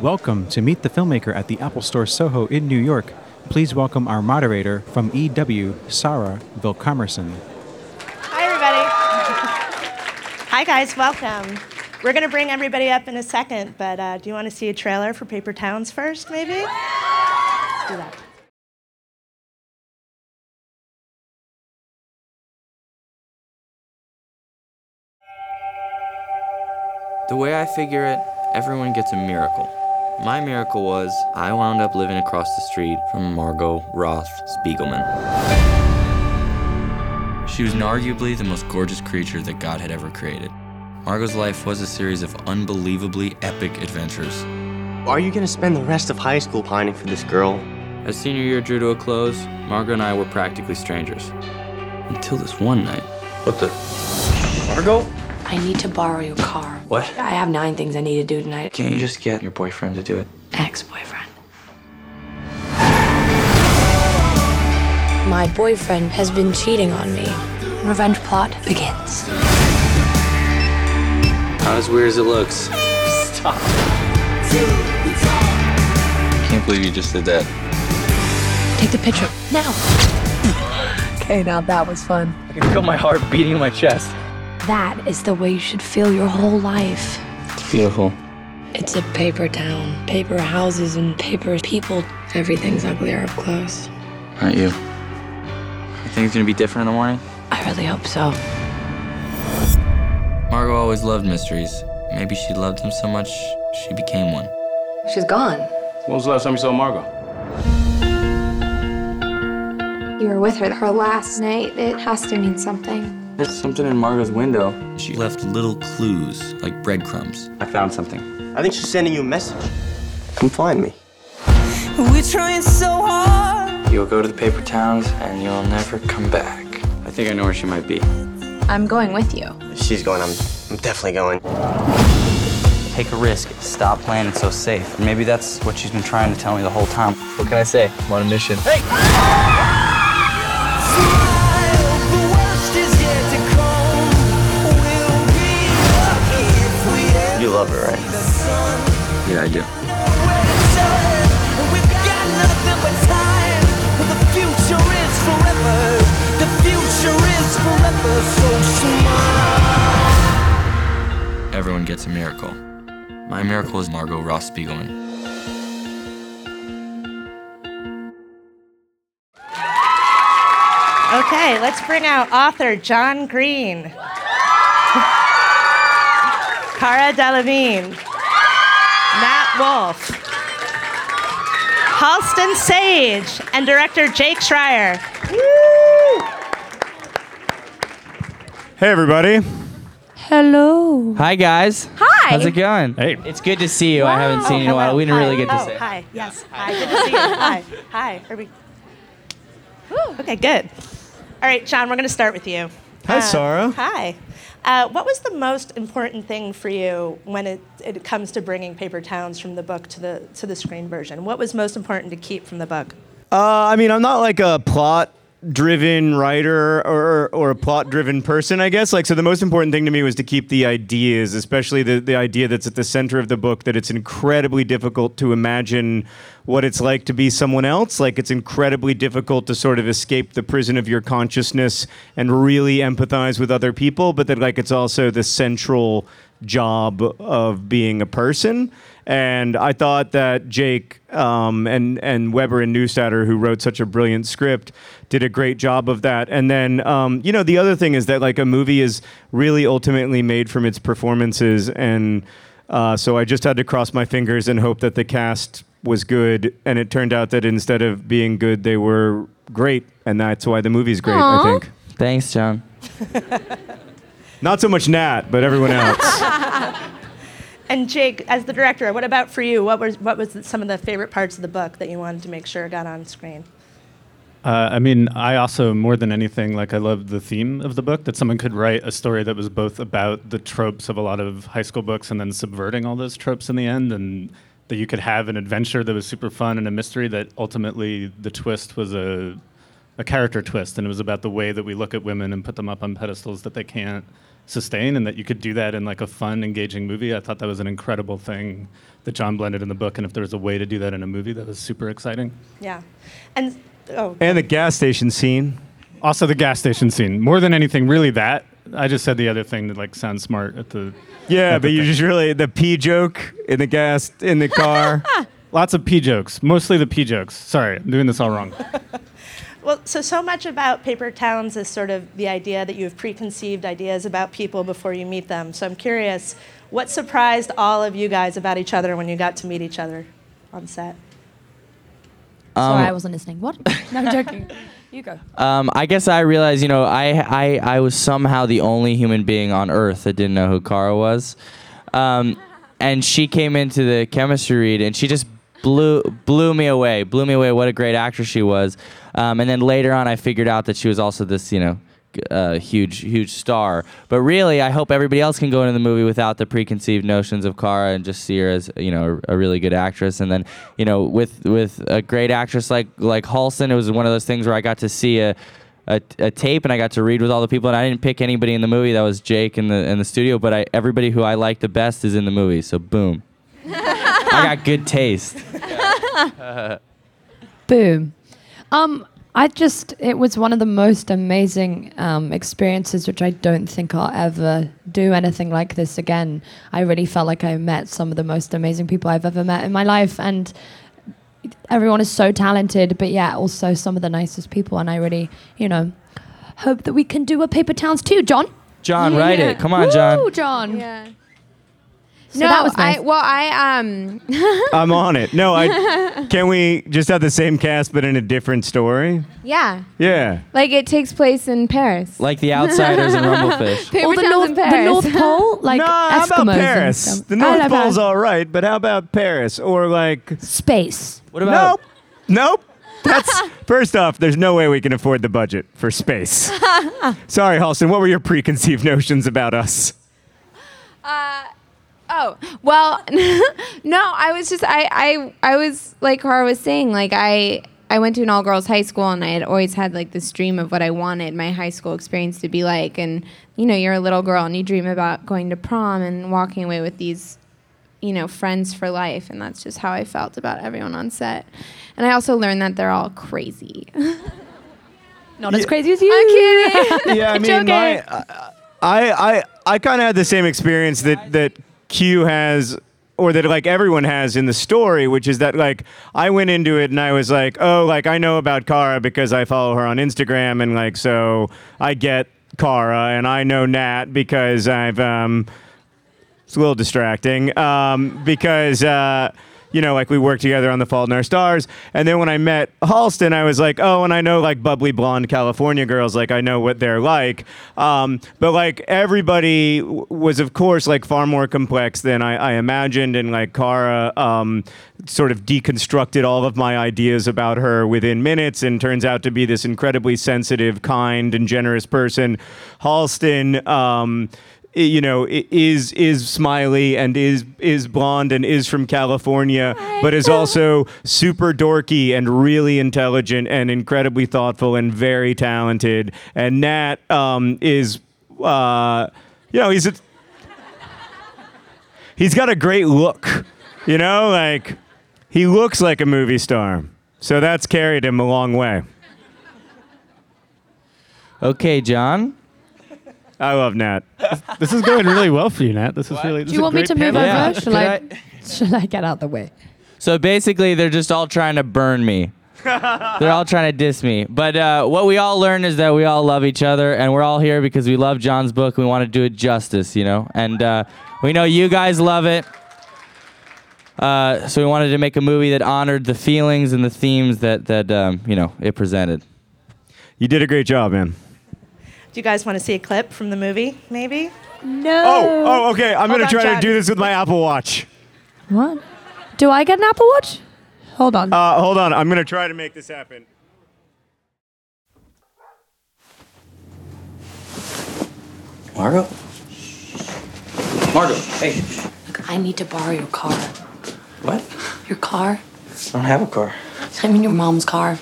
Welcome to Meet the Filmmaker at the Apple Store Soho in New York. Please welcome our moderator from EW, Sarah Vilkomerson. Hi, everybody. Hi, guys. Welcome. We're going to bring everybody up in a second, but uh, do you want to see a trailer for Paper Towns first, maybe? Let's do that. The way I figure it, everyone gets a miracle. My miracle was I wound up living across the street from Margot Roth Spiegelman. She was arguably the most gorgeous creature that God had ever created. Margot's life was a series of unbelievably epic adventures. Are you gonna spend the rest of high school pining for this girl? As senior year drew to a close, Margot and I were practically strangers. Until this one night. What the? Margot? I need to borrow your car. What? I have nine things I need to do tonight. Can't you just get your boyfriend to do it? Ex boyfriend. My boyfriend has been cheating on me. Revenge plot begins. Not as weird as it looks. Stop. Can't believe you just did that. Take the picture now. okay, now that was fun. I can feel my heart beating in my chest. That is the way you should feel your whole life. It's beautiful. It's a paper town, paper houses, and paper people. Everything's uglier up close. Aren't you? You think it's gonna be different in the morning? I really hope so. Margot always loved mysteries. Maybe she loved them so much she became one. She's gone. When was the last time you saw Margot? You were with her her last night. It has to mean something. There's something in Margot's window. She left little clues like breadcrumbs. I found something. I think she's sending you a message. Come find me. We're trying so hard. You'll go to the paper towns and you'll never come back. I think I know where she might be. I'm going with you. She's going. I'm. I'm definitely going. Take a risk. Stop playing it so safe. Maybe that's what she's been trying to tell me the whole time. What can I say? I'm on a mission. The Smile. Everyone gets a miracle. My miracle is Margot Roth Spiegelman. Okay, let's bring out author John Green, Cara Delevingne, Nat Wolff, Halston Sage, and director Jake Schreier. Hey, everybody. Hello. Hi, guys. Hi. How's it going? Hey. It's good to see you. I haven't seen you in a while. We didn't Hi. really get to oh, say. Hi. Yes. Hi. Good to see you. Hi. Hi. Are we? Okay. Good. All right, John. We're going to start with you. Hi, Uh, Sarah. Hi. Uh, what was the most important thing for you when it, it comes to bringing Paper Towns from the book to the to the screen version? What was most important to keep from the book? Uh, I mean, I'm not like a plot driven writer or, or a plot driven person, I guess. Like, so the most important thing to me was to keep the ideas, especially the, the idea that's at the center of the book that it's incredibly difficult to imagine what it's like to be someone else. Like, it's incredibly difficult to sort of escape the prison of your consciousness and really empathize with other people, but that, like, it's also the central job of being a person. And I thought that Jake um, and and Weber and Neustadter, who wrote such a brilliant script, did a great job of that. And then um, you know the other thing is that like a movie is really ultimately made from its performances, and uh, so I just had to cross my fingers and hope that the cast was good. And it turned out that instead of being good, they were great, and that's why the movie's great. I think. Thanks, John. Not so much Nat, but everyone else. And Jake, as the director, what about for you? What was what was some of the favorite parts of the book that you wanted to make sure got on screen? Uh, I mean, I also, more than anything, like I love the theme of the book that someone could write a story that was both about the tropes of a lot of high school books and then subverting all those tropes in the end, and that you could have an adventure that was super fun and a mystery that ultimately the twist was a a character twist, and it was about the way that we look at women and put them up on pedestals that they can't sustain and that you could do that in like a fun, engaging movie. I thought that was an incredible thing that John blended in the book. And if there was a way to do that in a movie, that was super exciting. Yeah. And oh, And the gas station scene. Also, the gas station scene. More than anything, really that. I just said the other thing that like sounds smart at the. Yeah, but you thing. just really the pee joke in the gas in the car. Lots of P jokes, mostly the P jokes. Sorry, I'm doing this all wrong. Well, so so much about paper towns is sort of the idea that you have preconceived ideas about people before you meet them. So I'm curious, what surprised all of you guys about each other when you got to meet each other on set? Sorry, um, I wasn't listening. What? No, I'm joking. You go. Um, I guess I realized, you know, I, I, I was somehow the only human being on Earth that didn't know who Cara was. Um, and she came into the chemistry read and she just blew, blew me away, blew me away what a great actress she was. Um, and then later on, I figured out that she was also this, you know, uh, huge, huge star. But really, I hope everybody else can go into the movie without the preconceived notions of Cara and just see her as, you know, a, a really good actress. And then, you know, with with a great actress like like Halston, it was one of those things where I got to see a. A, a tape and I got to read with all the people and I didn't pick anybody in the movie that was Jake in the in the studio but I everybody who I like the best is in the movie so boom I got good taste Boom. Um, I just, it was one of the most amazing um, experiences, which I don't think I'll ever do anything like this again. I really felt like I met some of the most amazing people I've ever met in my life. And everyone is so talented, but yeah, also some of the nicest people. And I really, you know, hope that we can do a Paper Towns too, John. John write it come on John Woo, John. Yeah. So no, that was nice. I well, I um, I'm on it. No, I can we just have the same cast but in a different story? yeah, Yeah. like it takes place in Paris. like the outsiders and Rumble Fish Paper or the Towns North, in the North Pole, like no, how about and Paris? The North Pole's all right, but how about Paris or like space. what about Nope. Nope. That's first off, there's no way we can afford the budget for space. Sorry, Halston, what were your preconceived notions about us? Uh, oh well, no. I was just I I I was like Cara was saying like I I went to an all girls high school and I had always had like this dream of what I wanted my high school experience to be like and you know you're a little girl and you dream about going to prom and walking away with these you know friends for life and that's just how I felt about everyone on set and I also learned that they're all crazy. Not as crazy as you. I'm kidding. Yeah, I mean, my, I, I, I kind of had the same experience that that Q has, or that like everyone has in the story, which is that like I went into it and I was like, oh, like I know about Cara because I follow her on Instagram, and like so I get Cara, and I know Nat because I've um, it's a little distracting um, because. Uh, you know, like we worked together on The Fault in Our Stars. And then when I met Halston, I was like, oh, and I know like bubbly blonde California girls, like I know what they're like. Um, but like everybody w- was, of course, like far more complex than I, I imagined. And like Cara um, sort of deconstructed all of my ideas about her within minutes and turns out to be this incredibly sensitive, kind, and generous person. Halston, um, you know is is smiley and is is blonde and is from California but is also super dorky and really intelligent and incredibly thoughtful and very talented. And Nat um, is uh, you know he's a, he's got a great look you know like he looks like a movie star. So that's carried him a long way. Okay John I love Nat This is going really well for you, Nat. This is really. This Do you is a want me great to move panel. Yeah. over? Shall Could I, Shall I get out the way? So basically, they're just all trying to burn me. they're all trying to diss me. But uh, what we all learn is that we all love each other, and we're all here because we love John's book. We want to do it justice, you know. And uh, we know you guys love it. Uh, so we wanted to make a movie that honored the feelings and the themes that that um, you know it presented. you did a great job man Do you guys want to see a clip from the movie? Maybe. No. oh oh okay I'm Hold gonna on, try John. to do this with my Apple Watch What? Do I get an Apple Watch? Hold on. Uh, hold on. I'm going to try to make this happen. Margot? Margot, hey. Look, I need to borrow your car. What? Your car? I don't have a car. I mean, your mom's car.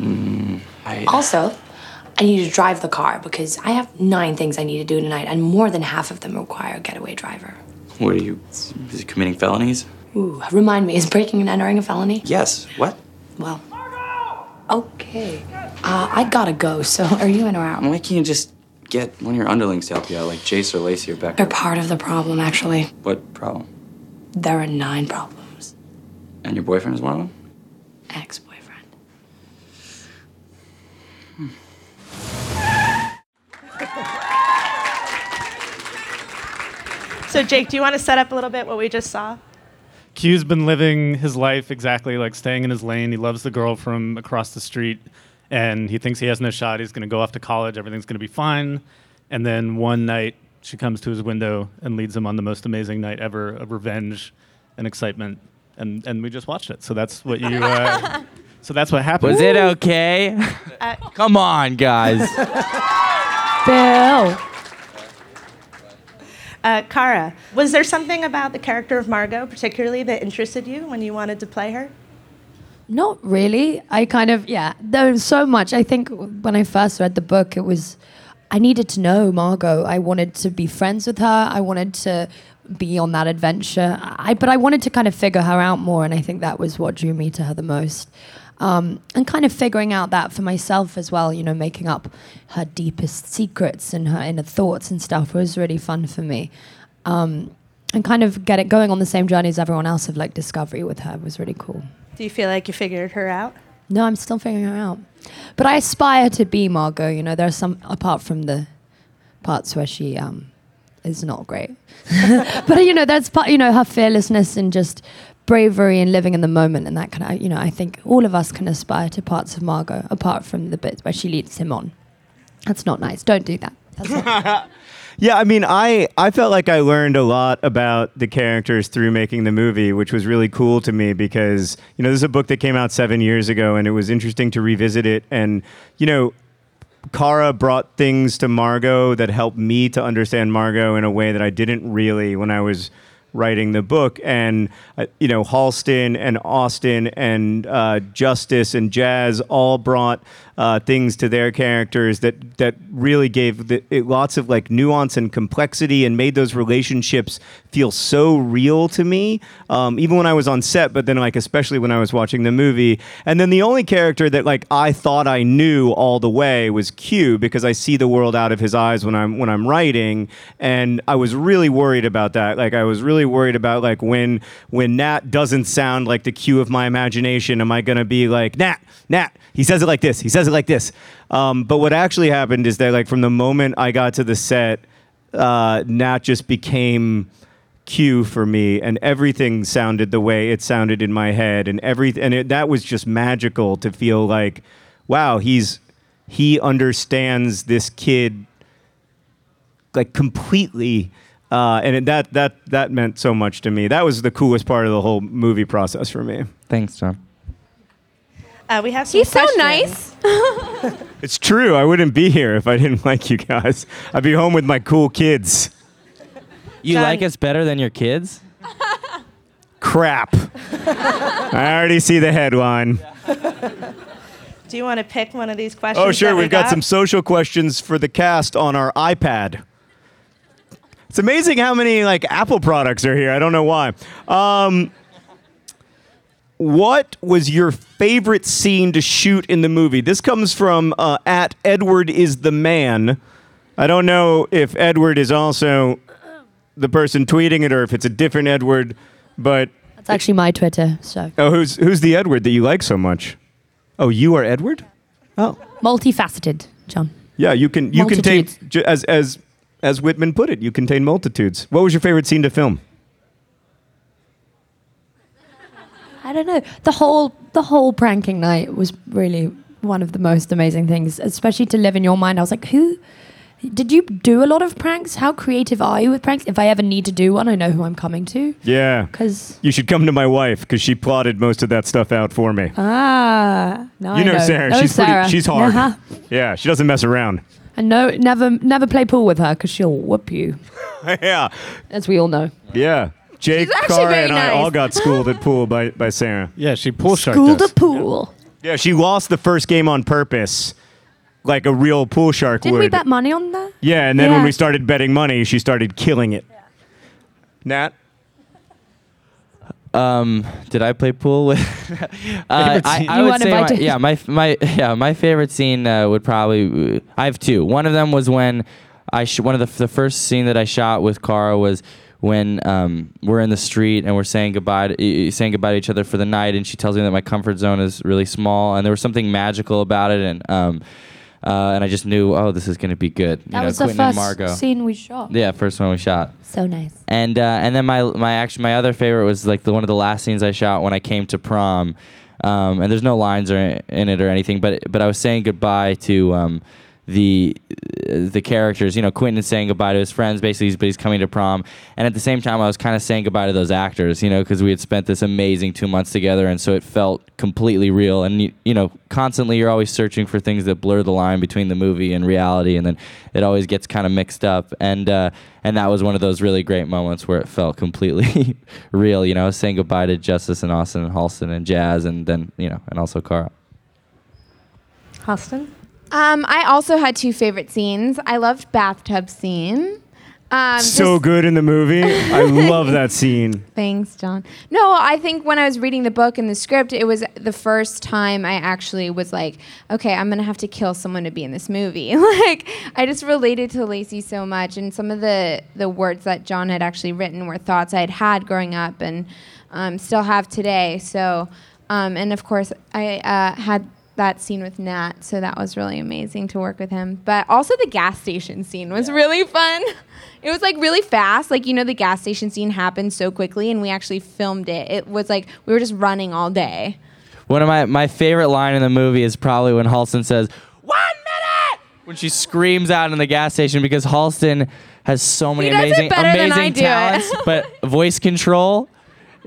I, Also, I need to drive the car because I have nine things I need to do tonight, and more than half of them require a getaway driver. What are you? Is he committing felonies? Ooh, remind me, is breaking and entering a felony? Yes. What? Well, okay. Uh, I gotta go, so are you in or out? Why can't you just get one of your underlings to help you out, like Jase or Lacey or Becca? They're part of the problem, actually. What problem? There are nine problems. And your boyfriend is one of them? Ex So, Jake, do you want to set up a little bit what we just saw? Q's been living his life exactly like staying in his lane. He loves the girl from across the street, and he thinks he has no shot. He's going to go off to college. Everything's going to be fine. And then one night, she comes to his window and leads him on the most amazing night ever of revenge and excitement. And and we just watched it. So that's what you. Uh, so that's what happened. Was it okay? Uh, Come on, guys. Bill. Uh, Cara, was there something about the character of Margot particularly that interested you when you wanted to play her? Not really. I kind of, yeah, there was so much. I think when I first read the book, it was, I needed to know Margot. I wanted to be friends with her. I wanted to be on that adventure. I, but I wanted to kind of figure her out more. And I think that was what drew me to her the most. Um, and kind of figuring out that for myself as well, you know, making up her deepest secrets and her inner thoughts and stuff was really fun for me. Um, and kind of get it going on the same journey as everyone else of like discovery with her was really cool. Do you feel like you figured her out? No, I'm still figuring her out. But I aspire to be Margot. You know, there are some apart from the parts where she um, is not great. but you know, that's part. You know, her fearlessness and just bravery and living in the moment and that kind of. You know, I think all of us can aspire to parts of Margot, apart from the bits where she leads him on. That's not nice. Don't do that. Yeah, I mean, I I felt like I learned a lot about the characters through making the movie, which was really cool to me because you know this is a book that came out seven years ago, and it was interesting to revisit it. And you know, Cara brought things to Margot that helped me to understand Margot in a way that I didn't really when I was writing the book. And uh, you know, Halston and Austin and uh, Justice and Jazz all brought uh, things to their characters that that really gave the, it lots of like nuance and complexity and made those relationships feel so real to me. Um, even when I was on set, but then like especially when I was watching the movie. And then the only character that like I thought I knew all the way was Q because I see the world out of his eyes when I'm when I'm writing, and I was really worried about that. Like I was really worried about like when when Nat doesn't sound like the Q of my imagination, am I gonna be like Nat Nat? He says it like this. He says it like this. Um, but what actually happened is that like from the moment I got to the set, uh, Nat just became Q for me, and everything sounded the way it sounded in my head, and every and it, that was just magical to feel like, wow, he's he understands this kid like completely. Uh, and that that that meant so much to me. That was the coolest part of the whole movie process for me. Thanks, John. Uh, we have some He's so nice. It's true. I wouldn't be here if I didn't like you guys. I'd be home with my cool kids. You John- like us better than your kids? Crap. I already see the headline. Do you want to pick one of these questions? Oh, sure. that we We've got some social questions for the cast on our iPad. It's amazing how many like Apple products are here. I don't know why. Um, what was your favorite scene to shoot in the movie? This comes from uh, at Edward is the man. I don't know if Edward is also the person tweeting it or if it's a different Edward, but That's actually my Twitter. So oh, who's who's the Edward that you like so much? Oh, you are Edward. Oh, multifaceted, John. yeah. You can you contain Multitudes. ju- as as as Whitman put it. You contain multitudes. What was your favorite scene to film? I don't know. The whole the whole pranking night was really one of the most amazing things, especially to live in your mind. I was like, who did you do a lot of pranks? How creative are you with pranks? If I ever need to do one, I know who I'm coming to. Yeah. Cuz you should come to my wife because she plotted most of that stuff out for me. Ah, no, you I know, Sarah. Know she's Sarah. pretty. She's hard. Uh-huh. Yeah, she doesn't mess around. And no, never, never play pool with her because she'll whoop you, yeah. as we all know. Yeah. Jake, She's actually Cara, very and I nice. all got schooled at pool by, by Sarah. Yeah, she pool sharked School us. to pool. Yeah, she lost the first game on purpose. like a real pool shark would. Didn't would. we bet money on that? yeah, and then when Yeah. we started betting money, she started killing it. Nat? Um, did I play pool with? uh, I, scene? I You would weren't say my, invited. yeah, my my yeah, my favorite scene uh, would probably I have two. One of them was when I sh- one of the the first scene that I shot with Cara was when um, we're in the street and we're saying goodbye to, uh, saying goodbye to each other for the night, and she tells me that my comfort zone is really small, and there was something magical about it, and um, uh, and I just knew, oh, this is gonna be good. You That know, was the Quentin and first Margot. scene we shot. Yeah, first one we shot. So nice. And uh, and then my my actually my other favorite was like the one of the last scenes I shot when I came to prom, um, and there's no lines or in it or anything, but but I was saying goodbye to um, the the characters. You know, Quentin saying goodbye to his friends, basically, but he's coming to prom, and at the same time, I was kind of saying goodbye to those actors. You know, because we had spent this amazing two months together, and so it felt completely real. And you, you know, constantly you're always searching for things that blur the line between the movie and reality, and then it always gets kind of mixed up. And uh, and that was one of those really great moments where it felt completely real. You know, saying goodbye to Justice and Austin and Halston and Jazz, and then you know, and also Cara. Halston? Um, I also had two favorite scenes. I loved bathtub scene. Um, so good in the movie. I love that scene. Thanks, John. No, I think when I was reading the book and the script, it was the first time I actually was like, okay, I'm gonna have to kill someone to be in this movie. like, I just related to Lacey so much, and some of the the words that John had actually written were thoughts I had had growing up and um, still have today. So, um, and of course, I uh, had that scene with Nat, so that was really amazing to work with him. But also the gas station scene was really fun. It was like really fast. Like, you know, the gas station scene happened so quickly and we actually filmed it. It was like we were just running all day. One of my, my favorite line in the movie is probably when Halston says, One minute! When she screams out in the gas station because Halston has so many He does it amazing, amazing talents, but voice control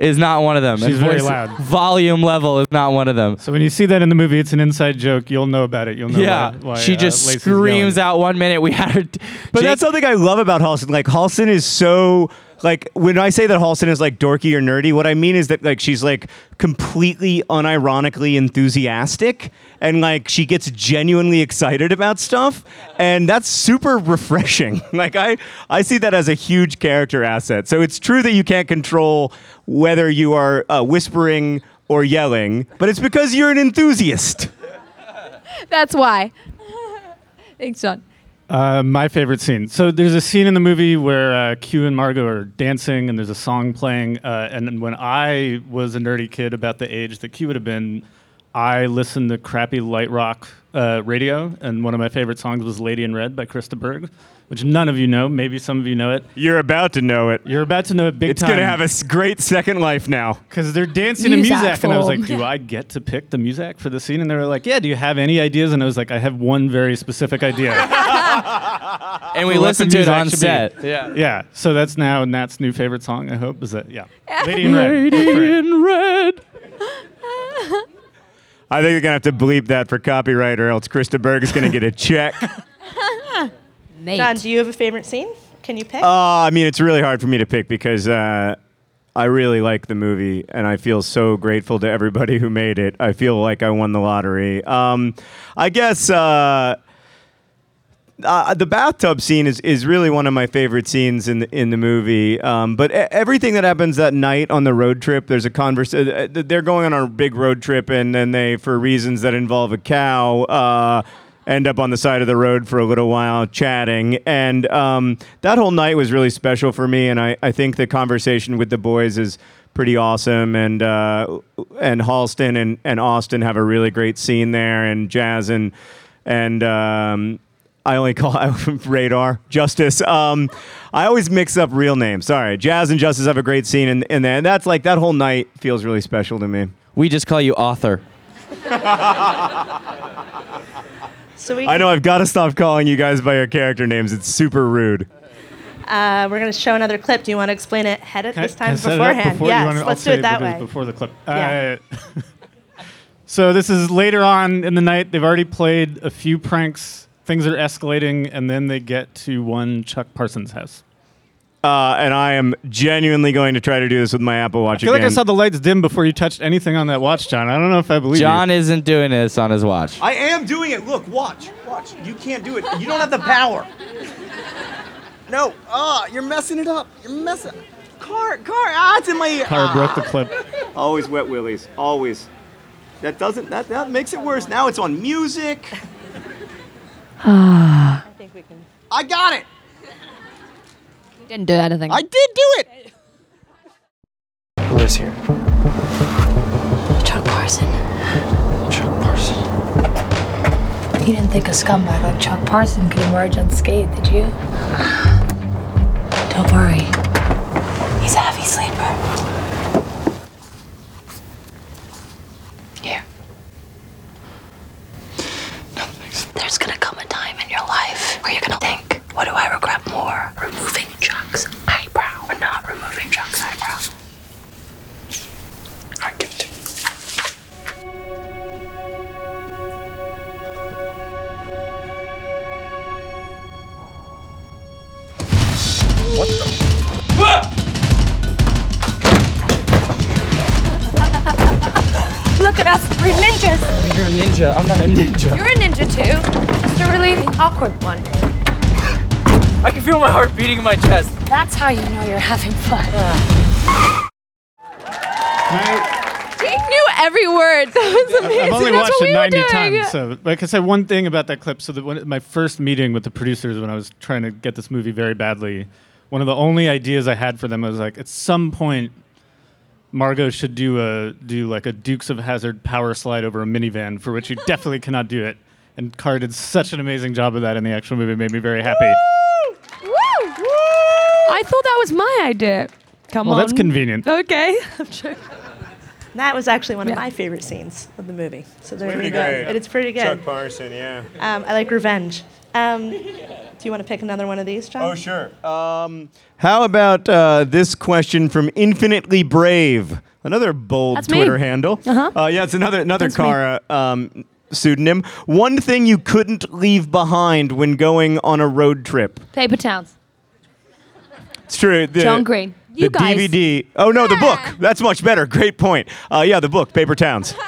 is not one of them. She's And very loud. Volume level is not one of them. So when you see that in the movie, it's an inside joke. You'll know about it. You'll know yeah, why, why, she uh, just Lacey's screams yelling. out one minute. We had her. But Jake- that's something I love about Halston. Like Halston is so like when I say that Halston is like dorky or nerdy, what I mean is that like she's like completely unironically enthusiastic and like she gets genuinely excited about stuff and that's super refreshing. like I I see that as a huge character asset. So it's true that you can't control whether you are uh, whispering or yelling, but it's because you're an enthusiast. That's why. Thanks, John. Uh, my favorite scene. So there's a scene in the movie where uh, Q and Margot are dancing, and there's a song playing. Uh, and when I was a nerdy kid about the age that Q would have been, I listened to crappy light rock uh, radio, and one of my favorite songs was "Lady in Red" by Chris de Burgh, which none of you know. Maybe some of you know it. You're about to know it. You're about to know it big It's time. going to have a great second life now. Because they're dancing to music, and I was like, "Do I get to pick the music for the scene?" And they were like, "Yeah." Do you have any ideas? And I was like, "I have one very specific idea." and we for what listened the to it music on should be. set. Yeah. Yeah. So that's now Nat's new favorite song. I hope is that yeah. Lady in Red. Lady Go for it. in red. I think you're gonna have to bleep that for copyright, or else Chris de Burgh is gonna get a check. uh, Nate. John, do you have a favorite scene? Can you pick? I mean, it's really hard for me to pick because uh, I really like the movie, and I feel so grateful to everybody who made it. I feel like I won the lottery. Um, I guess. Uh, uh, the bathtub scene is, is really one of my favorite scenes in the, in the movie. Um, but everything that happens that night on the road trip, there's a converse. Uh, uh, they're going on a big road trip, and then they, for reasons that involve a cow, uh, end up on the side of the road for a little while chatting. And um, that whole night was really special for me. And I, I think the conversation with the boys is pretty awesome. And uh, and Halston and, and Austin have a really great scene there, and Jazz and and um, I only call Radar Justice. Um, I always mix up real names. Sorry, Jazz and Justice have a great scene, and and that's like that whole night feels really special to me. We just call you author. so we, I know I've got to stop calling you guys by your character names. It's super rude. Uh, we're going to show another clip. Do you want to explain it ahead of this Can I time set beforehand? before yes, wanna- let's do it that way. Before the clip. Yeah. Uh, so this is later on in the night. They've already played a few pranks. Things are escalating, and then they get to one Chuck Parsons' house. Uh, and I am genuinely going to try to do this with my Apple Watch I feel like I saw the lights dim before you touched anything on that watch, John. I don't know if I believe you. John you. isn't doing this on his watch. I am doing it. Look, watch, watch. You can't do it. You don't have the power. No, ah, you're messing it up. You're messing. Car, car, ah, it's in my ear. Car broke the clip. Always wet willies. Always. That doesn't. That that makes it worse. Now it's on music. Ah. I think we can. I got it. You didn't do anything. I did do it. Who is here? Chuck Parson. Chuck Parson. You didn't think a scumbag like Chuck Parson could emerge unscathed, did you? Don't worry. He's a heavy sleeper. Here. There's gonna come a time in your life where you're gonna think, what do I regret more? Removing Chuck's eyebrow or not removing Chuck's eyebrow? I give it you. What the? Look at us, we're ninjas. You're a ninja. I'm not a ninja. You're a ninja too. Just a really awkward one. I can feel my heart beating in my chest. That's how you know you're having fun. Jake knew every word. That was amazing. I've only That's watched it 90 doing. times. So, like I said, one thing about that clip. So, that when, my first meeting with the producers when I was trying to get this movie very badly, one of the only ideas I had for them was like, at some point, Margot should do a do like a Dukes of Hazzard power slide over a minivan, for which you definitely cannot do it. And Carr did such an amazing job of that in the actual movie. It made me very happy. Woo! Woo! I thought that was my idea. Come Well, on. Well, that's convenient. Okay. That was actually one of my favorite scenes of the movie. So there Pretty you go. great. And it's pretty good. Chuck Parson, yeah. Um, I like revenge. Um, do you want to pick another one of these, John? Oh, sure. Um, how about uh, this question from Infinitely Brave? Another bold That's me. Twitter handle. Uh-huh. Uh, yeah, it's another another That's me. Cara um, pseudonym. One thing you couldn't leave behind when going on a road trip. Paper towns. It's true. The, John Green. The guys. DVD. Oh no, the book. That's much better. Great point. Uh, yeah, the book, Paper Towns.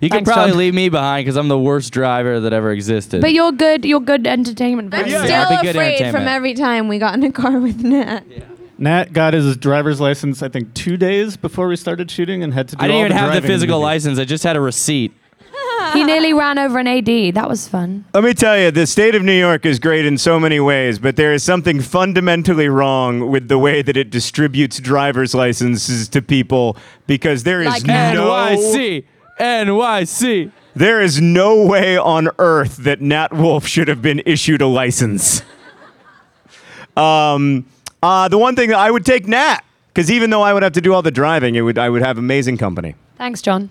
You can Thanks, probably John. leave me behind because I'm the worst driver that ever existed. But you're good. You're good entertainment. I'm value. Yeah, still I'll be good afraid from entertainment. every time we got in a car with Nat. Nat got his driver's license, I think, two days before we started shooting, and had to. Do I didn't all even the have the driving physical movie. license. I just had a receipt. he nearly ran over an AD. That was fun. Let me tell you, the state of New York is great in so many ways, but there is something fundamentally wrong with the way that it distributes driver's licenses to people because there is Like no NYC. NYC. there is no way on earth that Nat Wolff should have been issued a license. Um, uh, the one thing that I would take Nat because even though I would have to do all the driving, it would I would have amazing company. Thanks, John.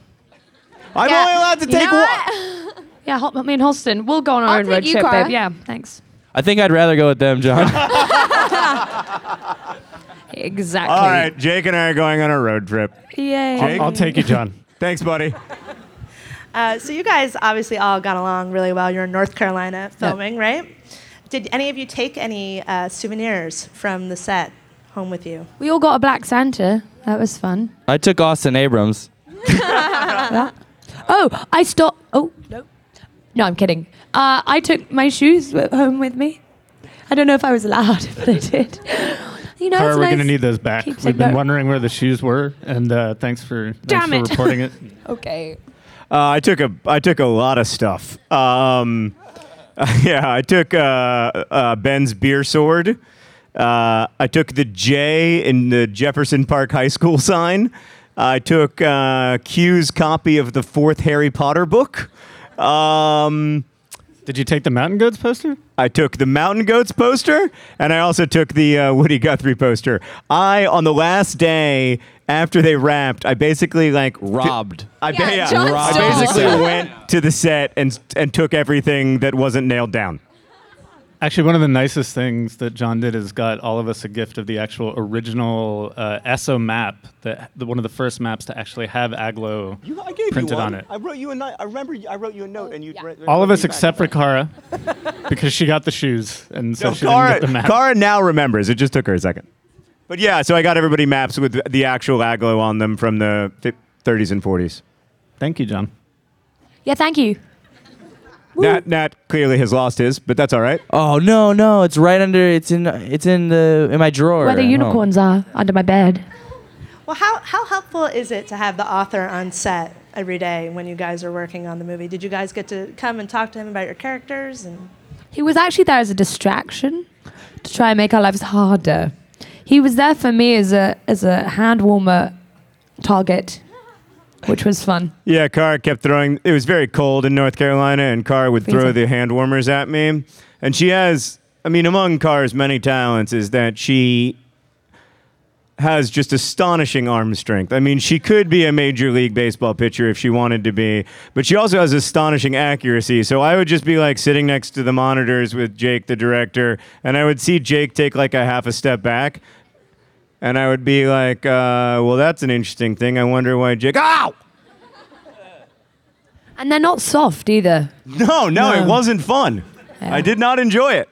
I'm Yeah. only allowed to You take know one. Yeah, Hol- me and Halston. We'll go on our I'll own take road you, trip, Cara. babe. Yeah, thanks. I think I'd rather go with them, John. Exactly. All right, Jake and I are going on a road trip. Yay. Jake? I'll take you, John. Thanks, buddy. Uh, so you guys obviously all got along really well. You're in North Carolina filming, right? Did any of you take any uh, souvenirs from the set home with you? We all got a black Santa. That was fun. I took Austin Abrams. Oh, I stopped. Oh, no. No, I'm kidding. Uh, I took my shoes w- home with me. I don't know if I was allowed, but I did. You know, Cara, it's we're nice. going to need those back. Keeps We've it been no- wondering where the shoes were, and uh, thanks for Damn thanks it. for reporting it. Okay. Uh, I took a I took a lot of stuff. Um, yeah, I took uh, uh, Ben's beer sword. Uh, I took the J in the Jefferson Park High School sign. I took uh, Q's copy of the fourth Harry Potter book. Um, Did you take the Mountain Goats poster? I took the Mountain Goats poster, and I also took the uh, Woody Guthrie poster. I, on the last day after they wrapped, I basically like Robbed. I, ba- Yeah, yeah, John I stole. basically went to the set and and took everything that wasn't nailed down. Actually, one of the nicest things that John did is got all of us a gift of the actual original uh, Esso map, that the, one of the first maps to actually have Agloe You, I gave printed you one. on it. I wrote you a note. I remember I wrote you a note and you. All of us except for Cara, because she got the shoes, and so No, she Cara, didn't get the map. Cara now remembers. It just took her a second. But yeah, so I got everybody maps with the actual Agloe on them from the fi- 30s and 40s. Thank you, John. Yeah, thank you. Nat, Nat clearly has lost his, but that's all right. Oh no, no, it's right under. It's in. It's in the in my drawer. Where the at home. unicorns are under my bed. Well, how, how helpful is it to have the author on set every day when you guys are working on the movie? Did you guys get to come and talk to him about your characters? And He was actually there as a distraction to try and make our lives harder. He was there for me as a as a hand warmer target, which was fun. Yeah, Cara kept throwing. It was very cold in North Carolina, and Cara would throw the hand warmers at me. And she has, I mean, among Cara's many talents is that she has just astonishing arm strength. I mean, she could be a major league baseball pitcher if she wanted to be, but she also has astonishing accuracy. So I would just be like sitting next to the monitors with Jake, the director, and I would see Jake take like a half a step back. And I would be like, uh, well, that's an interesting thing. I wonder why Jake. Ow! And they're not soft either. No, no, it wasn't fun. I did not enjoy it.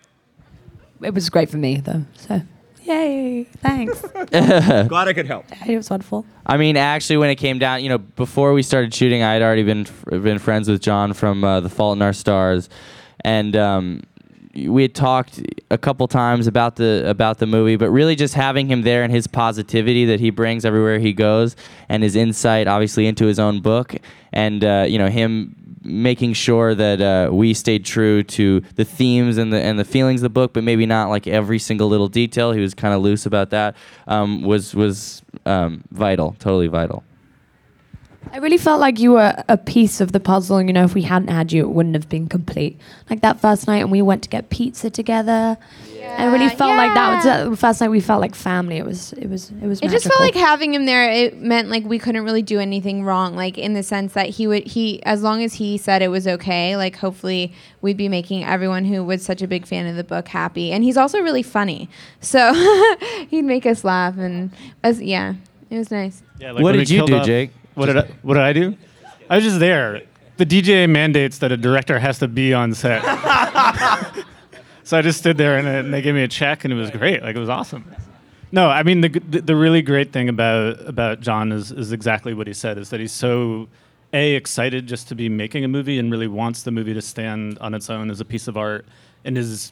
It was great for me though. So, yay! Thanks. Glad I could help. it was wonderful. I mean, actually, when it came down, you know, before we started shooting, I had already been been friends with John from uh, The Fault in Our Stars, and um, we had talked a couple times about the about the movie. But really, just having him there and his positivity that he brings everywhere he goes, and his insight, obviously, into his own book, and uh, you know, him making sure that uh, we stayed true to the themes and the and the feelings of the book, but maybe not like every single little detail. He was kind of loose about that. Um, was was um, vital, totally vital. I really felt like you were a piece of the puzzle. You know, if we hadn't had you, it wouldn't have been complete. Like that first night, and we went to get pizza together. Yeah. I really felt like that was uh, the first night we felt like family. It was, it was, it was. It just felt like having him there. It meant like we couldn't really do anything wrong. Like in the sense that he would he as long as he said it was okay. Like hopefully we'd be making everyone who was such a big fan of the book happy. And he's also really funny, so he'd make us laugh. And as yeah, it was nice. Yeah, What did you do, off- Jake? What did I, what did I do? I was just there. The DGA mandates that a director has to be on set. so I just stood there and, and they gave me a check and it was great. Like it was awesome. No, I mean the the, the really great thing about about John is is exactly what he said is that he's so a excited just to be making a movie and really wants the movie to stand on its own as a piece of art and is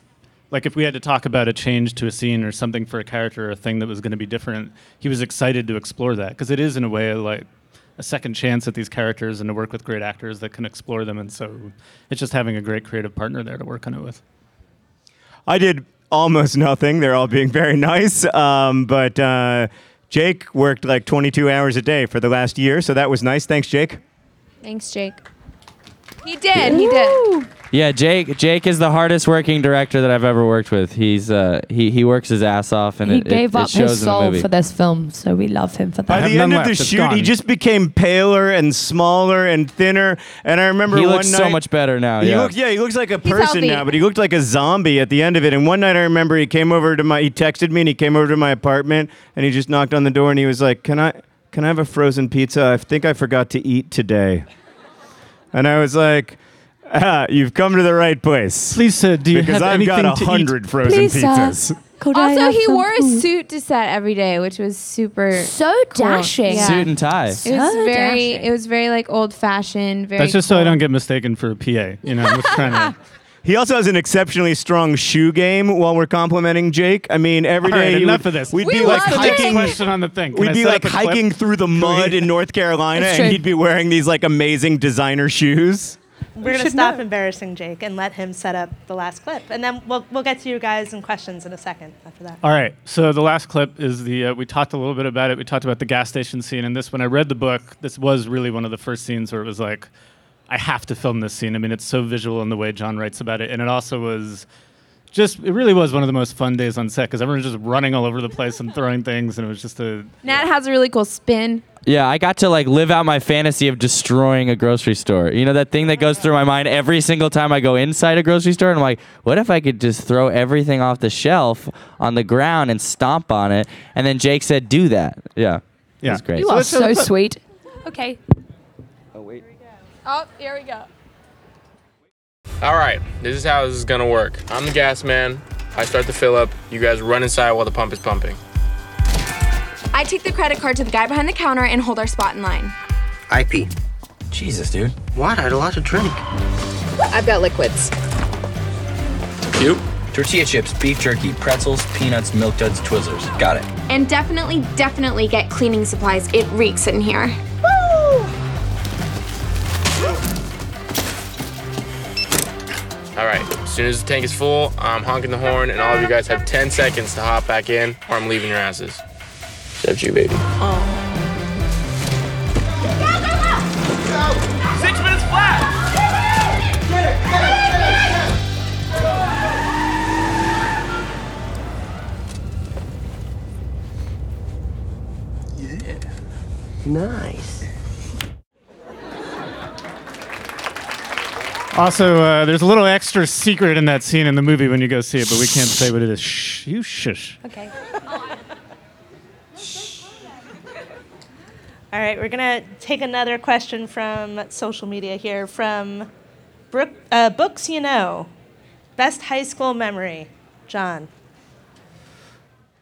like if we had to talk about a change to a scene or something for a character or a thing that was going to be different, he was excited to explore that because it is in a way like a second chance at these characters and to work with great actors that can explore them. And so it's just having a great creative partner there to work on it with. I did almost nothing. They're all being very nice. Um, but uh, Jake worked like 22 hours a day for the last year, so that was nice. Thanks, Jake. Thanks, Jake. He did. He did. Yeah, Jake. Jake is the hardest working director that I've ever worked with. He's uh, he he works his ass off, and he it, it- gave it, up shows his in the soul movie. for this film, so we love him for that. By the end of the shoot, he just became paler and smaller and thinner. And I remember He one looks night, so much better now. He yeah. look- yeah, he looks like a He's person healthy. now, but he looked like a zombie at the end of it. And one night I remember he came over to my, he texted me and he came over to my apartment and he just knocked on the door and he was like, "Can I, can I have a frozen pizza? I think I forgot to eat today." And I was like, ah, "You've come to the right place." Please, sir, do you because have I've got a to eat? hundred frozen Please, sir. pizzas. Could I Also, have he some wore a food? suit to set every day, which was super So cool. dashing. Yeah. Suit and tie. It was So very. dashing. It was very like old fashioned. Very. That's just so I cool. don't get mistaken for a PA. You know, I'm just trying to. He also has an exceptionally strong shoe game while we're complimenting Jake. I mean, every All day right, he enough would- of this. We'd We be like love That's hiking. question on the thing. Can We'd I be set like up a clip? hiking through the mud in North Carolina, It's and he'd be wearing these like amazing designer shoes. We're going to stop embarrassing Jake and let him set up the last clip. And then we'll, we'll get to you guys and questions in a second after that. All right. So the last clip is the. Uh, we talked a little bit about it. We talked about the gas station scene, and this. When I read the book, this was really one of the first scenes where it was like, I have to film this scene. I mean, it's so visual in the way John writes about it, and it also was just it really was one of the most fun days on set because everyone was just running all over the place and throwing things, and it was just a Nat has a really cool spin. Yeah, I got to like live out my fantasy of destroying a grocery store. You know that thing that goes through my mind every single time I go inside a grocery store and I'm like, what if I could just throw everything off the shelf on the ground and stomp on it? And then Jake said, "Do that." Yeah. It Yeah. was great. You are so sweet. Okay. Oh, here we go. All right, this is how this is gonna work. I'm the gas man. I start to fill up. You guys run inside while the pump is pumping. I take the credit card to the guy behind the counter and hold our spot in line. IP. Jesus, dude. What? I had a lot to drink. I've got liquids. You? Tortilla chips, beef jerky, pretzels, peanuts, milk duds, Twizzlers. Got it. And definitely, definitely get cleaning supplies. It reeks in here. All right, as soon as the tank is full, I'm honking the horn, and all of you guys have 10 seconds to hop back in, or I'm leaving your asses. Except you, baby. Six minutes flat. Yeah. Nice. Also, uh, there's a little extra secret in that scene in the movie when you go see it, but we can't say what it is. Shh, you shush. Okay. All right, we're gonna take another question from social media here from Brook, uh, books you know. Best high school memory, John.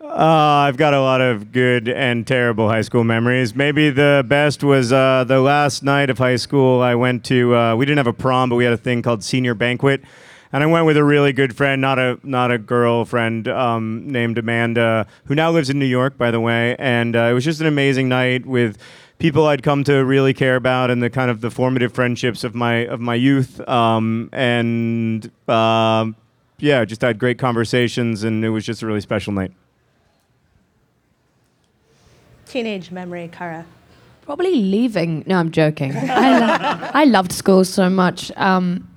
Uh, I've got a lot of good and terrible high school memories. Maybe the best was uh, the last night of high school. I went to. Uh, we didn't have a prom, but we had a thing called senior banquet, and I went with a really good friend, not a not a girlfriend, um, named Amanda, who now lives in New York, by the way. And uh, it was just an amazing night with people I'd come to really care about, and the kind of the formative friendships of my of my youth. Um, and um, yeah, just had great conversations, and it was just a really special night. Teenage memory, Cara. Probably leaving. No, I'm joking. I, lo- I loved school so much. Um,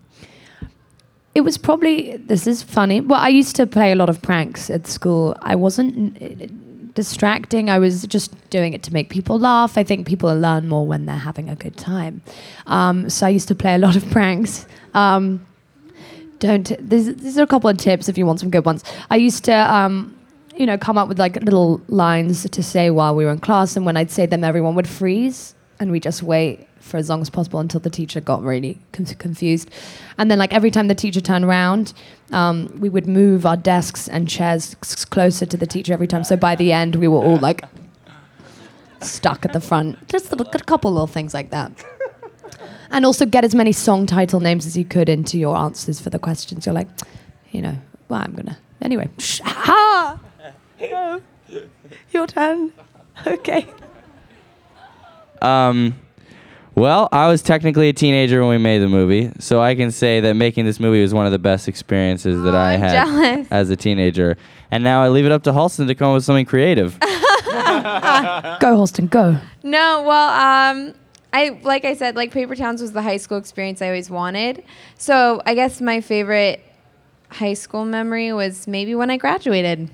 it was probably, this is funny. Well, I used to play a lot of pranks at school. I wasn't distracting, I was just doing it to make people laugh. I think people learn more when they're having a good time. Um, so I used to play a lot of pranks. Um, don't, these are a couple of tips if you want some good ones. I used to, um, you know, come up with like little lines to say while we were in class, and when I'd say them, everyone would freeze, and we just wait for as long as possible until the teacher got really con- confused. And then, like every time the teacher turned around, um, we would move our desks and chairs closer to the teacher every time. So by the end, we were all like stuck at the front. Just a, a couple little things like that. And also get as many song title names as you could into your answers for the questions. You're like, you know, well, I'm gonna anyway. Ha! Go. Your turn. Okay. Um, well, I was technically a teenager when we made the movie, so I can say that making this movie was one of the best experiences that I I'm had jealous. as a teenager. And now I leave it up to Halston to come up with something creative. Go, Halston, go. No, well, um, I like I said, like Paper Towns was the high school experience I always wanted. So I guess my favorite high school memory was maybe when I graduated.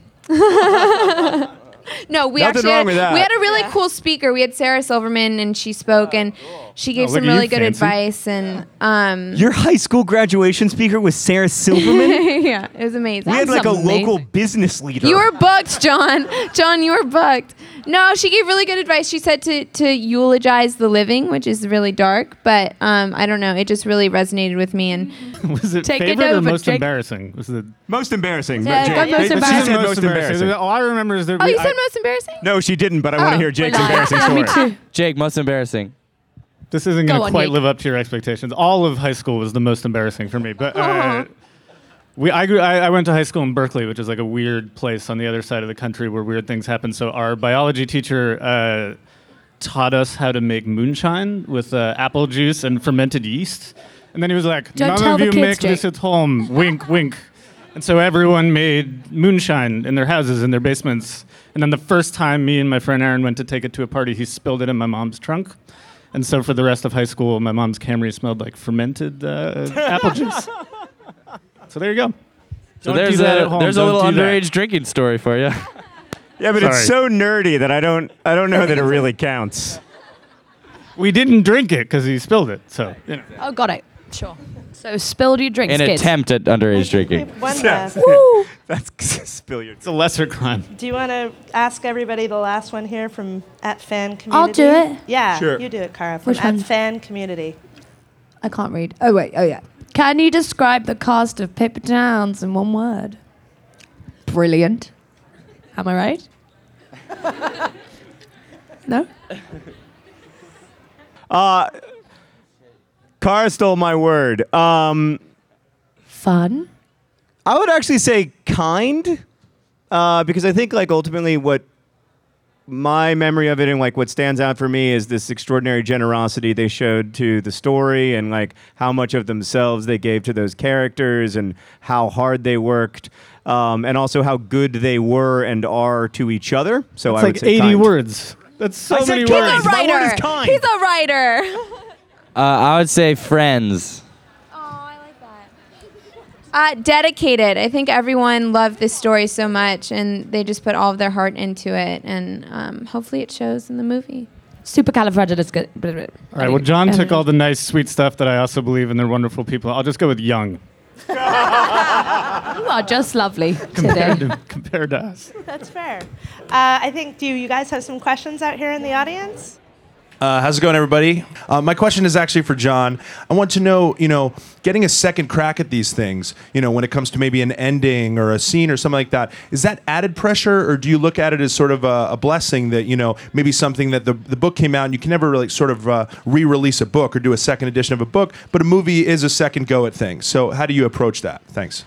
No, we Nothing actually wrong had, with that. we had a really cool speaker. We had Sarah Silverman, and she spoke, and she gave Oh, look some at you, really good fancy. advice. And um, Your high school graduation speaker was Sarah Silverman. yeah, it was amazing. we had like a Something local amazing. business leader. You were booked, John. John, you were booked. No, she gave really good advice. She said to to eulogize the living, which is really dark, but um, I don't know. It just really resonated with me. And Was it Take it favorite or over, most Jake. embarrassing? Was it most embarrassing. Yeah, but go Jake- most but she embarrassing. said most embarrassing. All I remember is that oh, we, you said I- most embarrassing. No, she didn't, but I want to Oh, hear Jake's well, embarrassing yeah, me story. too. Jake, most embarrassing. this isn't Go going to on, quite Jake. live up to your expectations. All of high school was the most embarrassing for me. But uh, we, I, grew, I, I went to high school in Berkeley, which is like a weird place on the other side of the country where weird things happen. So our biology teacher uh, taught us how to make moonshine with uh, apple juice and fermented yeast. And then he was like, Don't "None of you make Jake." this at home." wink, wink. And so everyone made moonshine in their houses, in their basements. And then the first time me and my friend Aaron went to take it to a party, he spilled it in my mom's trunk. And so for the rest of high school, my mom's Camry smelled like fermented uh, apple juice. So there you go. So Don't there's do that a at home. there's a Don't little do that. underage drinking story for you. Yeah, but it's so nerdy that I don't I don't know that it really counts. We didn't drink it because he spilled it. So you know. Oh, got it. Sure. So spilled your drinks, An kids. attempt at underage drinking. One last. Woo! That's spill your. It's a lesser crime. Do you want to ask everybody the last one here from at fan community? I'll do it. Yeah, Sure. you do it, Cara. From Which at one? fan community. I can't read. Oh wait. Oh yeah. Can you describe the cast of Paper Towns in one word? Brilliant. Am I right? no. Uh, Cara stole my word. Um, Fun. I would actually say kind, uh, because I think like ultimately what my memory of it and like what stands out for me is this extraordinary generosity they showed to the story and like how much of themselves they gave to those characters and how hard they worked um, and also how good they were and are to each other. So It's I would like say 80 kind. words. That's so I said many kind. words. My word is Writer. kind. He's a writer. Uh, I would say friends. Uh, dedicated. I think everyone loved this story so much, and they just put all of their heart into it, and um, hopefully it shows in the movie. Supercalifragilistic. All right. Well, John took all the nice, sweet stuff that I also believe in. They're wonderful people. I'll just go with young You are just lovely compared today. to, compared to us. That's fair. Uh, I think. Do you guys have some questions out here in the audience? Uh, how's it going, everybody? Uh, my question is actually for John. I want to know, you know, getting a second crack at these things, you know, when it comes to maybe an ending or a scene or something like that, is that added pressure, or do you look at it as sort of a, a blessing that, you know, maybe something that the, the book came out and you can never really sort of uh, re release a book or do a second edition of a book, but a movie is a second go at things. So, how do you approach that? Thanks.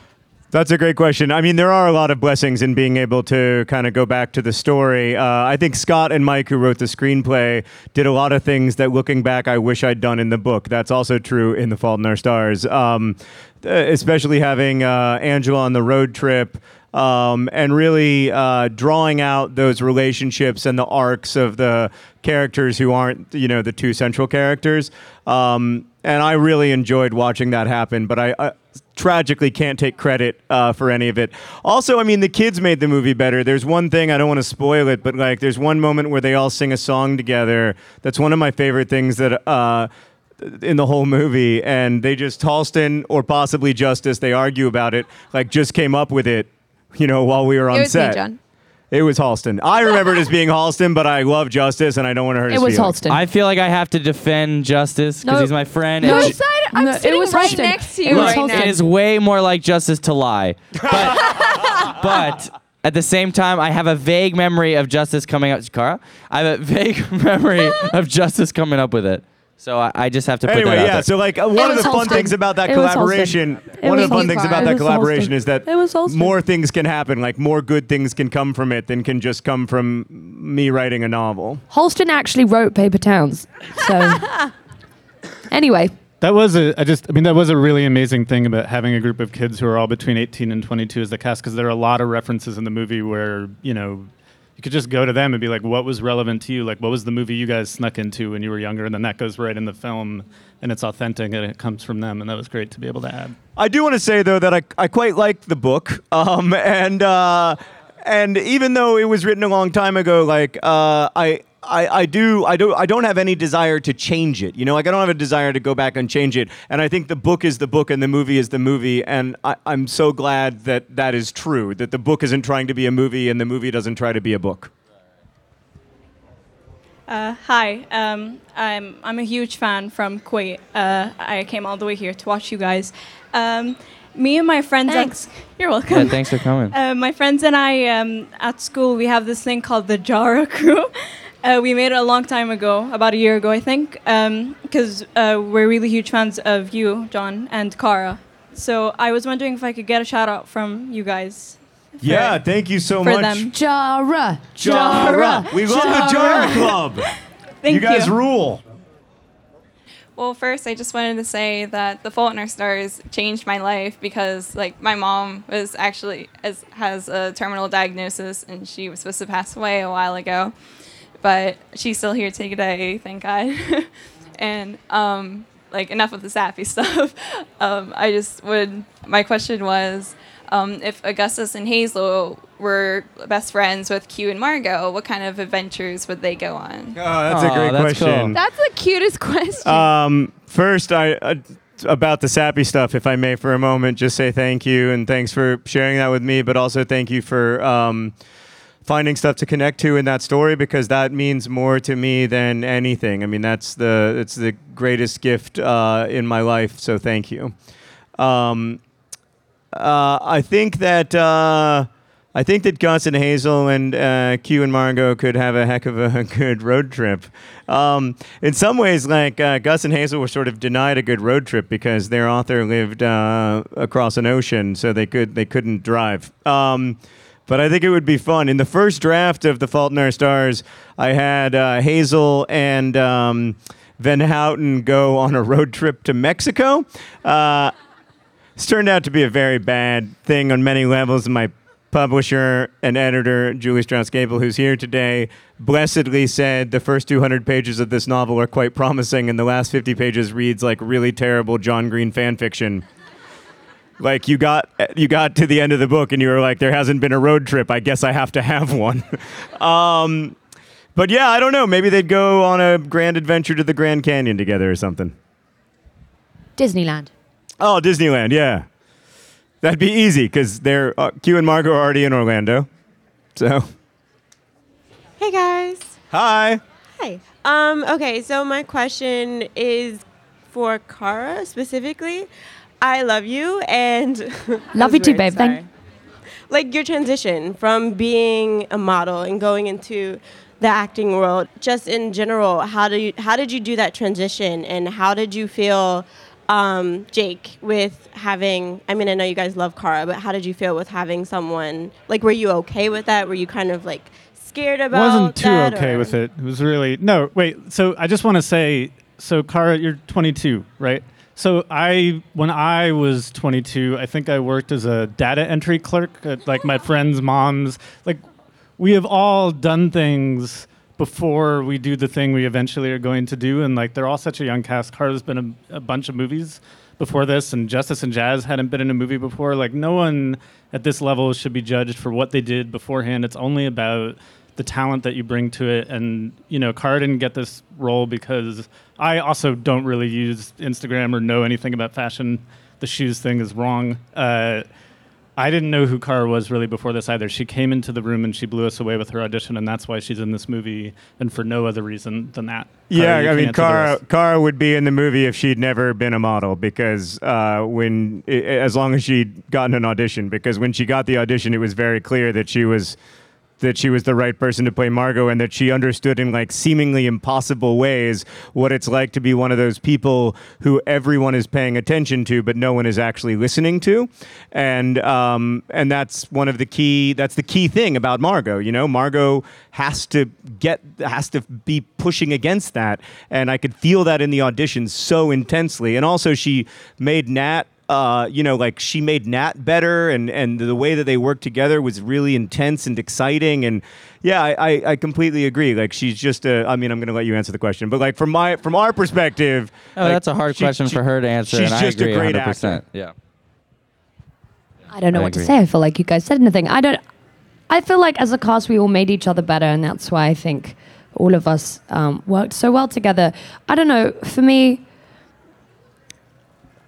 That's a great question. I mean, there are a lot of blessings in being able to kind of go back to the story. Uh, I think Scott and Mike, who wrote the screenplay, did a lot of things that, looking back, I wish I'd done in the book. That's also true in The Fault in Our Stars, um, uh, especially having uh, Angela on the road trip. Um, and really uh, drawing out those relationships and the arcs of the characters who aren't, you know, the two central characters. Um, and I really enjoyed watching that happen, but I, I tragically can't take credit uh, for any of it. Also, I mean, the kids made the movie better. There's one thing I don't want to spoil it, but like, there's one moment where they all sing a song together. That's one of my favorite things that. Uh, in the whole movie, and they just Halston or possibly Justice, they argue about it, like just came up with it, you know, while we were on It was me, set. John. It was Halston. I remember it as being Halston, but I love Justice, and I don't want to hurt It his feelings. I feel like I have to defend Justice because No. he's my friend. No, and it's- I'm No, it sitting was right Halston. next to you Look, right now. It is way more like Justice to lie. But, but at the same time, I have a vague memory of Justice coming up. Cara, I have a vague memory of Justice coming up with it. So I, I just have to put Anyway, that out yeah. there. So like uh, one of the fun things about that It collaboration, one of the fun Halston. things about that collaboration Halston. is that It was Halston. more things can happen. Like more good things can come from it than can just come from me writing a novel. Halston actually wrote Paper Towns. So anyway, That was a, I just, I mean, that was a really amazing thing about having a group of kids who are all between 18 and 22 as the cast, because there are a lot of references in the movie where, you know, you could just go to them and be like, what was relevant to you? Like, what was the movie you guys snuck into when you were younger? And then that goes right in the film and it's authentic and it comes from them. And that was great to be able to add. I do want to say though that I, I quite liked the book, um, and uh, and even though it was written a long time ago, like uh, I. I, I do I do I don't have any desire to change it. You know, like I don't have a desire to go back and change it. And I think the book is the book and the movie is the movie. And I, I'm so glad that that is true. That the book isn't trying to be a movie and the movie doesn't try to be a book. Uh, hi, um, I'm I'm a huge fan from Kuwait. Uh, I came all the way here to watch you guys. Um, me and my friends. Thanks. At, you're welcome. Yeah, thanks for coming. Uh, my friends and I um, at school we have this thing called the Jara Crew. Uh, we made it a long time ago, about a year ago, I think, because uh, we're really huge fans of you, John, and Cara. So I was wondering if I could get a shout out from you guys. Yeah, thank you so for much. them. Jara, Jara. We love the Jara Club. Thank you guys you. rule. Well, first, I just wanted to say that The Fault in Our Stars changed my life because, like, my mom was actually has, has a terminal diagnosis and she was supposed to pass away a while ago, but she's still here today, thank God. and um, like, enough of the sappy stuff. um, I just would. My question was, um, if Augustus and Hazel were best friends with Q and Margot, what kind of adventures would they go on? Oh, that's a great question. That's the cutest question. Um, first, I uh, about the sappy stuff, if I may, for a moment, just say thank you and thanks for sharing that with me, but also thank you for um, finding stuff to connect to in that story because that means more to me than anything. I mean, that's the it's the greatest gift uh, in my life. So thank you. Um, uh, I think that. Uh, I think that Gus and Hazel and uh, Q and Margot could have a heck of a good road trip. Um, in some ways, like uh, Gus and Hazel were sort of denied a good road trip because their author lived uh, across an ocean, so they could they couldn't drive. Um, but I think it would be fun. In the first draft of The Fault in Our Stars, I had uh, Hazel and um, Van Houten go on a road trip to Mexico. Uh, it's turned out to be a very bad thing on many levels. My publisher and editor, Julie Strauss Gabel, who's here today, blessedly said the first 200 pages of this novel are quite promising, and the last 50 pages reads like really terrible John Green fan fiction. Like you got you got to the end of the book and you were like, there hasn't been a road trip. I guess I have to have one. um, but yeah, I don't know. Maybe they'd go on a grand adventure to the Grand Canyon together or something. Disneyland. Oh, Disneyland, yeah. That'd be easy because they're uh, Q and Margot are already in Orlando. So, Hey guys. hi. Hi. Um, okay, so my question is for Cara specifically. I love you and Love you too, babe. Thank- Thank like your transition from being a model and going into the acting world just in general how do you how did you do that transition and how did you feel um, Jake with having I mean I know you guys love Cara but how did you feel with having someone like were you okay with that were you kind of like scared about wasn't too that, okay or- with it. It was really no. Wait. So I just want to say, so Cara, you're 22, right? So I, when I was 22, I think I worked as a data entry clerk at like my friend's mom's. Like, we have all done things before we do the thing we eventually are going to do, and like they're all such a young cast. Cara's been a, a bunch of movies before this, and Justice and Jaz hadn't been in a movie before. Like, no one at this level should be judged for what they did beforehand. It's only about the talent that you bring to it. And, you know, Cara didn't get this role because I also don't really use Instagram or know anything about fashion. The shoes thing is wrong. Uh, I didn't know who Cara was really before this either. She came into the room and she blew us away with her audition, and that's why she's in this movie, and for no other reason than that. Cara, Yeah, I mean, Cara. Cara would be in the movie if she'd never been a model because uh, when, as long as she'd gotten an audition, because when she got the audition, it was very clear that she was that she was the right person to play Margot and that she understood in like seemingly impossible ways what it's like to be one of those people who everyone is paying attention to but no one is actually listening to. And um, and that's one of the key that's the key thing about Margot you know? Margot has to get has to be pushing against that. And I could feel that in the auditions so intensely. And also she made Nat uh, you know, like she made Nat better, and and the way that they worked together was really intense and exciting. And yeah, I, I, I completely agree. Like she's just a. I mean, I'm gonna let you answer the question, but like from my from our perspective, Oh, like, that's a hard she- question she- for her to answer, She's and just I agree a great 100%. actor. Yeah. I don't know I what to say. I feel like you guys said anything. I don't. I feel like as a cast, we all made each other better, and that's why I think all of us um, worked so well together. I don't know. For me,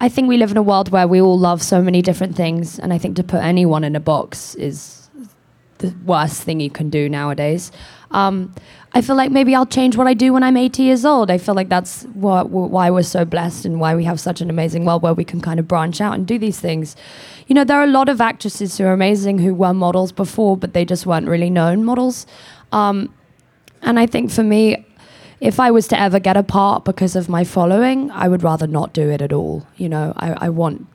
I think we live in a world where we all love so many different things, and I think to put anyone in a box is the worst thing you can do nowadays. Um, I feel like maybe I'll change what I do when I'm 80 years old. I feel like that's what, why we're so blessed and why we have such an amazing world where we can kind of branch out and do these things. You know, there are a lot of actresses who are amazing who were models before, but they just weren't really known models. Um, and I think for me, if I was to ever get a part because of my following, I would rather not do it at all. You know, I, I want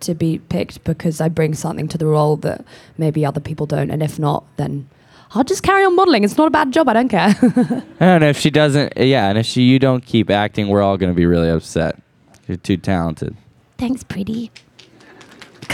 to be picked because I bring something to the role that maybe other people don't. And if not, then I'll just carry on modeling. It's not a bad job. I don't care. And if she doesn't, yeah, and if she you don't keep acting, we're all gonna be really upset. You're too talented. Thanks, pretty.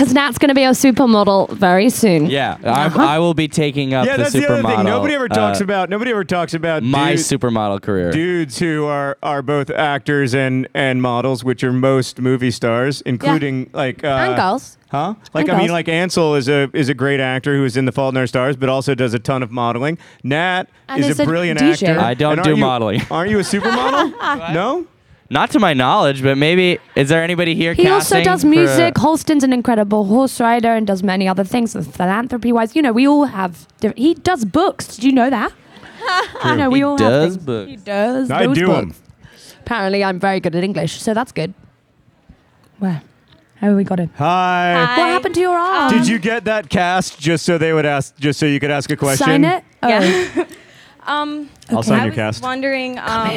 Because Nat's going to be a supermodel very soon. Yeah, I'm, I will be taking up the stuff. yeah, the that's the other supermodel. thing. Nobody ever talks uh, about. Nobody ever talks about my dude- supermodel career. dudes who are are both actors and and models, which are most movie stars, including like uh, And girls. Huh? Like And I mean, girls. like Ansel is a is a great actor who is in The Fault in Our Stars, but also does a ton of modeling. Nat And is is a a brilliant DJ. actor. I don't And do aren't you- modeling. Aren't you a supermodel? no. Not to my knowledge, but maybe is there anybody here? He also casting does for- music. Halston's an incredible horse rider and does many other things. Philanthropy wise, you know, we all have. Diff- he does books. Did you know that? I know we He all does have things. books. He does. I those do books. 'em. Apparently, I'm very good at English, so that's good. Where? How we got him? Hi. What happened to your arm? Did you get that cast just so they would ask, just so you could ask a question? sign it? Oh. Yeah. um, I'll sign I your was cast. wondering, um,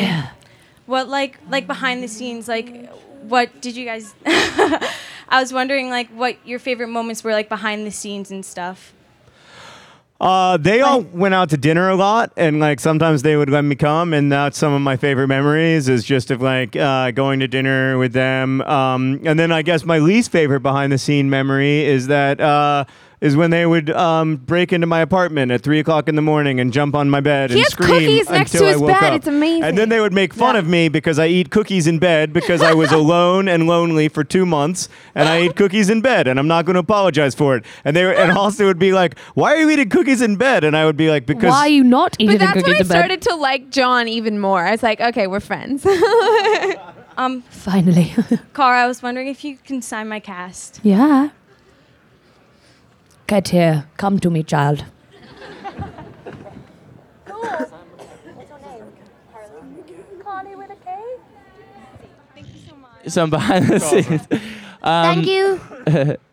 what like like behind the scenes, like what did you guys? I was wondering like what your favorite moments were like behind the scenes and stuff. Uh, they all went out to dinner a lot, and like sometimes they would let me come, and that's some of my favorite memories is just of like uh, going to dinner with them. Um, and then I guess my least favorite behind the scene memory is that uh, is when they would um, break into my apartment at three o'clock in the morning and jump on my bed He and has scream cookies next until to I his woke bed. up. It's amazing. And then they would make fun of me because I eat cookies in bed because I was alone and lonely for two months, and I ate cookies in bed, and I'm not going to apologize for it. And they were, and also would be like, "Why are you eating cookies in bed?" And I would be like, "Because Why are you not eating But that's when I in bed? started to like John even more. I was like, okay, we're friends. Um, Finally. Cara, I was wondering if you can sign my cast. yeah. Get here. Come to me, child. some behind the scenes. Um, Thank you.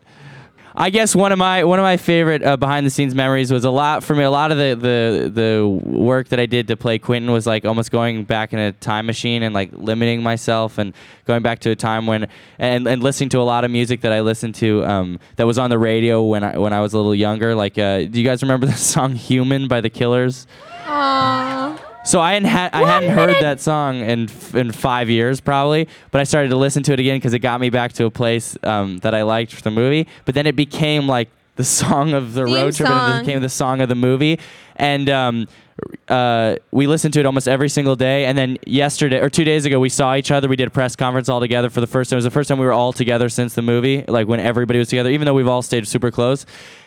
I guess one of my one of my favorite uh, behind the scenes memories was a lot for me. A lot of the, the the work that I did to play Quentin was like almost going back in a time machine and like limiting myself and going back to a time when and, and listening to a lot of music that I listened to um, that was on the radio when I when I was a little younger. Like, uh, do you guys remember the song "Human" by the Killers? Aww. So I hadn't had, I hadn't heard that song in f- in five years probably, but I started to listen to it again because it got me back to a place um, that I liked for the movie. But then it became like the song of the Theme road trip, and song. it became the song of the movie. And um, uh, we listened to it almost every single day. And then yesterday or two days ago, we saw each other. We did a press conference all together for the first time. It was the first time we were all together since the movie, like when everybody was together, even though we've all stayed super close.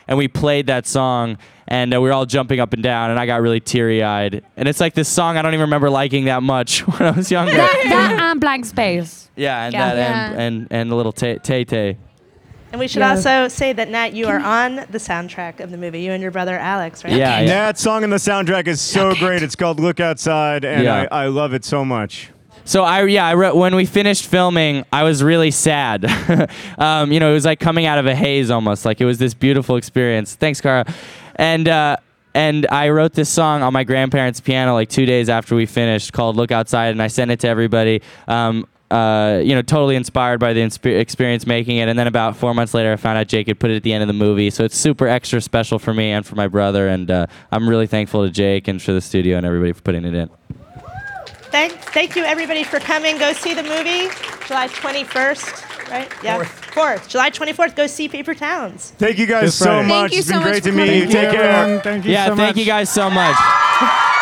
And we played that song, and uh, we were all jumping up and down, and I got really teary eyed. And it's like this song I don't even remember liking that much when I was younger. that, that and blank space. yeah, and Yeah. that and, and and a little Tay Tay. Tay. And we should Yeah. also say that Nat, you are on the soundtrack of the movie. You and your brother Alex, right? Yeah, yeah. that song in the soundtrack is so great. It's called "Look Outside," and Yeah. I, I love it so much. So I yeah I wrote when we finished filming I was really sad. um, you know it was like coming out of a haze almost like it was this beautiful experience. Thanks, Cara. And uh, and I wrote this song on my grandparents' piano like two days after we finished called "Look Outside" and I sent it to everybody. Um, uh, you know, totally inspired by the inspe- experience making it, and then about four months later, I found out Jake had put it at the end of the movie. So it's super extra special for me and for my brother, and uh, I'm really thankful to Jake and for the studio and everybody for putting it in. Thanks. thank you, everybody, for coming. Go see the movie July 21st, right? Yeah. 4th. July 24th. Go see Paper Towns. Thank you guys Good so Friday. much. you it's so been much great to meet you. Take care. Thank you yeah, so thank much. you guys so much.